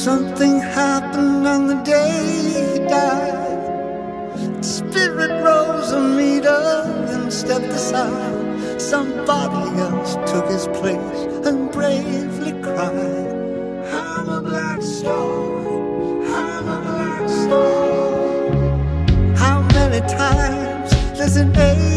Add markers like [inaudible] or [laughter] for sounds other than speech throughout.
Something happened on the day he died. The spirit rose a meter and stepped aside. Somebody else took his place and bravely cried. I'm a black star. I'm a black star. How many times does an age?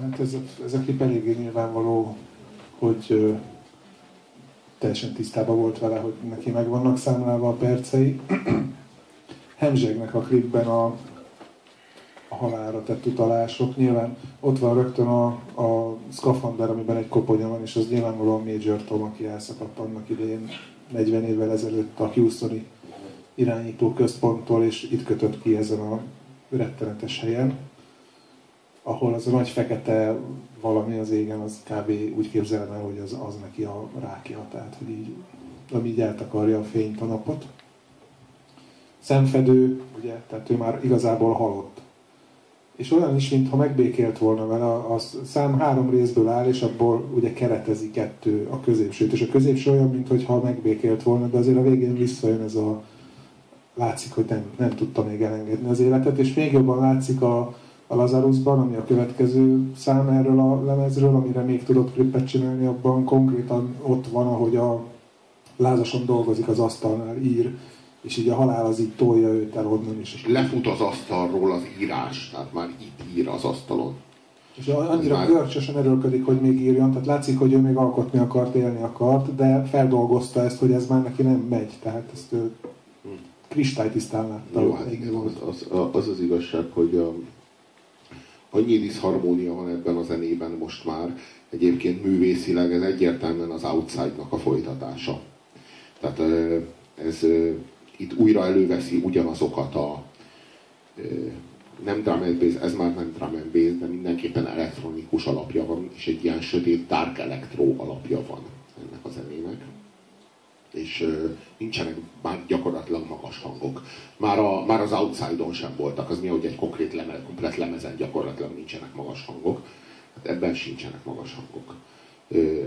Hát ez, ez a klip eléggé nyilvánvaló, hogy ö, teljesen tisztában volt vele, hogy neki meg vannak számlálva a percei. [clears throat] Hemzsegnek a klipben a, a halálra tett utalások. Nyilván ott van rögtön a, a szkafander, amiben egy koponya van, és az nyilvánvalóan Major Tom, aki elszakadt annak idején 40 évvel ezelőtt a Houstoni irányító központtól, és itt kötött ki ezen a rettenetes helyen ahol az a nagy fekete valami az égen, az kb. úgy képzelem el, hogy az, az neki a rákja, tehát hogy így, ami így eltakarja a fényt, a napot. Szemfedő, ugye, tehát ő már igazából halott. És olyan is, mintha megbékélt volna vele, a, a szám három részből áll, és abból ugye keretezi kettő a középsőt, és a középső olyan, mintha megbékélt volna, de azért a végén visszajön ez a látszik, hogy nem, nem tudta még elengedni az életet, és még jobban látszik a, a Lazarusban, ami a következő szám erről a lemezről, amire még tudott klippet csinálni, abban konkrétan ott van, ahogy a lázason dolgozik az asztalnál, ír, és így a halál az így tolja őt el onnan is. És Lefut az asztalról az írás, tehát már itt ír az asztalon. És annyira már... görcsösen erőlködik, hogy még írjon, tehát látszik, hogy ő még alkotni akart, élni akart, de feldolgozta ezt, hogy ez már neki nem megy, tehát ezt ő hmm. kristálytisztán látta. Jó, hát igen, az, az, az az igazság, hogy a, annyi diszharmónia van ebben a zenében most már, egyébként művészileg ez egyértelműen az Outside-nak a folytatása. Tehát ez itt újra előveszi ugyanazokat a nem drum and bass, ez már nem drum and bass, de mindenképpen elektronikus alapja van, és egy ilyen sötét dark electro alapja van ennek a zenének. És nincsenek gyakorlatilag magas hangok. Már, a, már az Outside-on sem voltak, az mi, hogy egy konkrét leme, komplet lemezen gyakorlatilag nincsenek magas hangok. Hát ebben sincsenek magas hangok.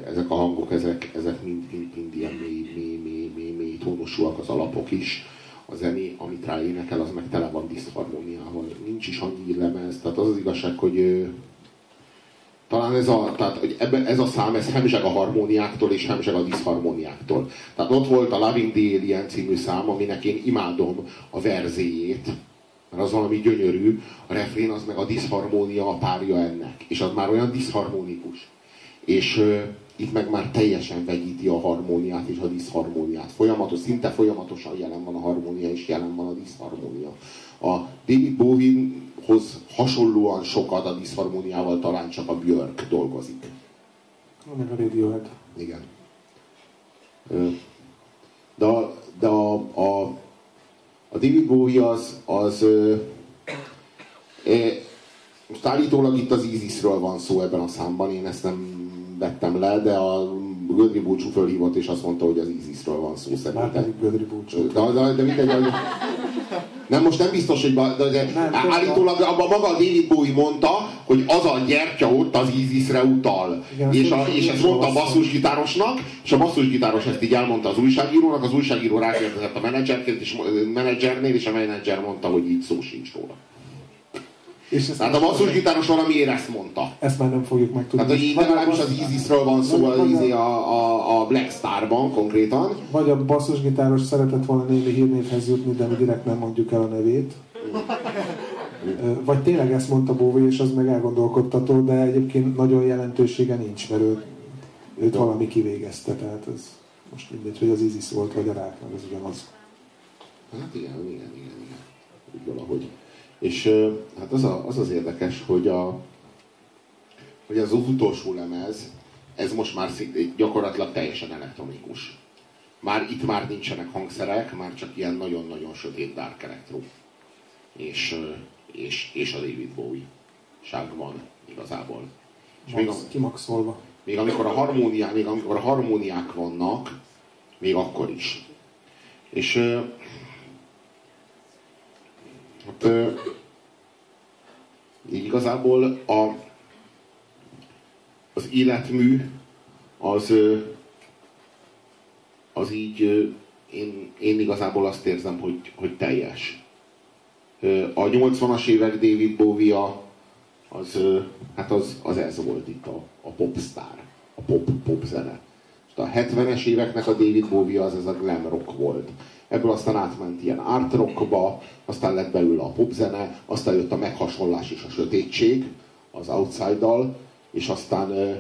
Ezek a hangok, ezek, ezek mind, mind, mind ilyen mély, mély, mély, mély, mély tónusúak az alapok is a zené, amit rá énekel, az meg tele van diszharmóniával. Nincs is annyi lemez. Tehát az az igazság, hogy talán ez a, tehát, hogy ebben, ez a szám, ez hemzseg a harmóniáktól és hemzseg a diszharmóniáktól. Tehát ott volt a Loving the Alien című szám, aminek én imádom a verzéjét, mert az valami gyönyörű, a refrén az meg a diszharmónia a párja ennek, és az már olyan diszharmonikus. És itt meg már teljesen vegyíti a harmóniát és a diszharmóniát. Folyamatos, szinte folyamatosan jelen van a harmónia, és jelen van a diszharmónia. A David Bowie-hoz hasonlóan sokat a diszharmóniával talán csak a Björk dolgozik. Meg a Radiohead. Igen. De, a, de a, a, a David Bowie az, az e, most állítólag itt az Isisről van szó ebben a számban, én ezt nem vettem le, de a Gödri Búcsú fölhívott, és azt mondta, hogy az ISIS-ről van szó szerintem. Gödri Búcsú. De, de, de mindegy. Nem, most nem biztos, hogy de, de nem, állítólag abban maga David Bowie mondta, hogy az a gyertya ott az ISIS-re utal. Igen, és, a, és ezt mondta a basszusgitárosnak, és a basszusgitáros ezt így elmondta az újságírónak, az újságíró rákérdezett a menedzserként, és menedzsernél, és a menedzser mondta, hogy így szó sincs róla. És ezt hát a basszusgitáros valamiért ezt mondta. Ezt már nem fogjuk megtudni. Hát, hogy legalábbis az Isisről van szó az, izé a, a, a Black Starban konkrétan. Vagy a basszusgitáros szeretett volna némi hírnévhez jutni, de mi direkt nem mondjuk el a nevét. Vagy tényleg ezt mondta Bóvi, és az meg elgondolkodtató, de egyébként nagyon jelentősége nincs, mert ő, őt valami kivégezte, tehát ez most mindegy, hogy az ISIS volt, vagy a rák, meg az ugyanaz. Hát igen, igen, igen, igen. Úgy valahogy. És hát az, a, az az érdekes, hogy, a, hogy az utolsó lemez, ez most már gyakorlatilag teljesen elektronikus. Már itt már nincsenek hangszerek, már csak ilyen nagyon-nagyon sötét dark electro. És, és, és a David Bowie ság van igazából. És még, a, kimaxolva. Még amikor, a harmóniák, még amikor a harmóniák vannak, még akkor is. És Hát, igazából a, az életmű az, az így én, én igazából azt érzem, hogy, hogy teljes. A 80-as évek David Bowie az, hát az, az ez volt itt a, a popstar, a pop, pop zene. A 70-es éveknek a David Bowie az ez a glam rock volt ebből aztán átment ilyen art rockba, aztán lett belőle a popzene, aztán jött a meghasonlás és a sötétség az outside-dal, és aztán,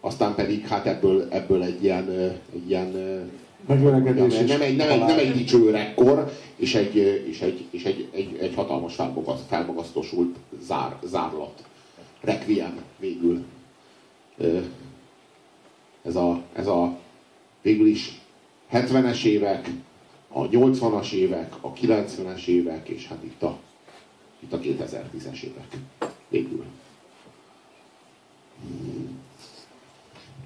aztán pedig hát ebből, ebből egy ilyen, egy ilyen nem, nem, egy, nem, egy, nem egy dicső rekkor, és egy, és egy, és egy, egy, egy hatalmas felmagasztosult zár, zárlat. Requiem végül. Ez a, ez a végül is 70-es évek, a 80-as évek, a 90-es évek, és hát itt a, itt a 2010-es évek. Végül.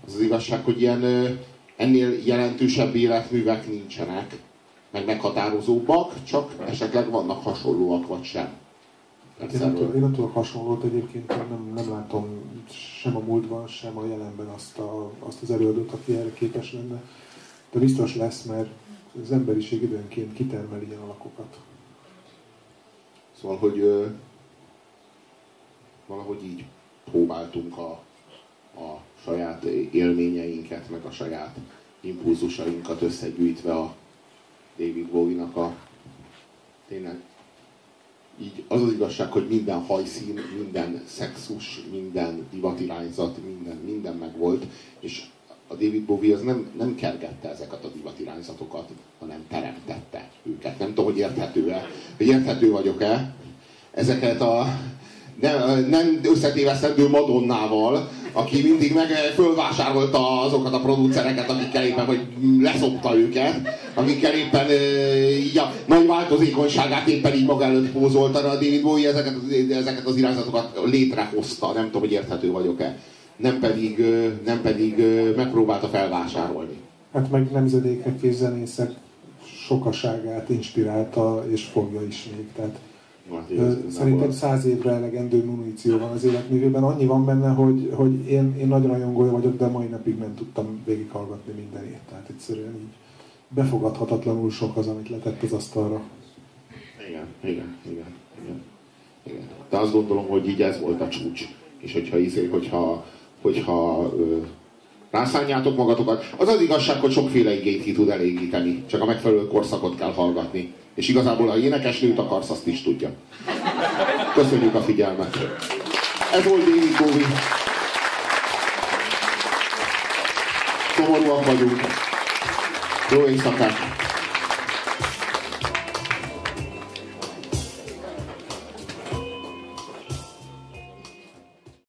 Az az igazság, hogy ilyen, ennél jelentősebb életművek nincsenek, meg meghatározóbbak, csak esetleg vannak hasonlóak, vagy sem. Én nem, én nem tudok hasonlót egyébként, nem, nem látom sem a múltban, sem a jelenben azt, a, azt az előadót, aki erre képes lenne. De biztos lesz, mert az emberiség időnként kitermel ilyen alakokat. Szóval, hogy ö, valahogy így próbáltunk a, a saját élményeinket, meg a saját impulzusainkat összegyűjtve a David Bowie-nak a tényleg így az az igazság, hogy minden hajszín, minden szexus, minden divatirányzat, minden, minden megvolt, és a David Bowie az nem, nem kergette ezeket a divatirányzatokat, hanem teremtette őket. Nem tudom, hogy érthető-e, hogy érthető vagyok-e. Ezeket a nem, nem összetévesztendő Madonnával, aki mindig meg fölvásárolta azokat a producereket, akikkel éppen, hogy leszopta őket, akikkel éppen így a nagy változékonyságát éppen így maga előtt pózolta, a David Bowie ezeket, ezeket az irányzatokat létrehozta, nem tudom, hogy érthető vagyok-e. Nem pedig, nem pedig megpróbálta felvásárolni. Hát meg nemzedékek és zenészek sokaságát inspirálta, és fogja is még. Tehát Szerintem száz évre elegendő muníció van az életművében. Annyi van benne, hogy, hogy én, én nagy rajongója vagyok, de mai napig nem tudtam végighallgatni mindenét. Tehát egyszerűen így befogadhatatlanul sok az, amit letett az asztalra. Igen, igen, igen, igen. igen. De azt gondolom, hogy így ez volt a csúcs. És hogyha, izé, hogyha, hogyha ö, rászálljátok magatokat, az az igazság, hogy sokféle igényt ki tud elégíteni. Csak a megfelelő korszakot kell hallgatni. És igazából, ha énekesnőt akarsz, azt is tudja. Köszönjük a figyelmet. Ez volt David Bowie. Szomorúak vagyunk. Jó éjszakát!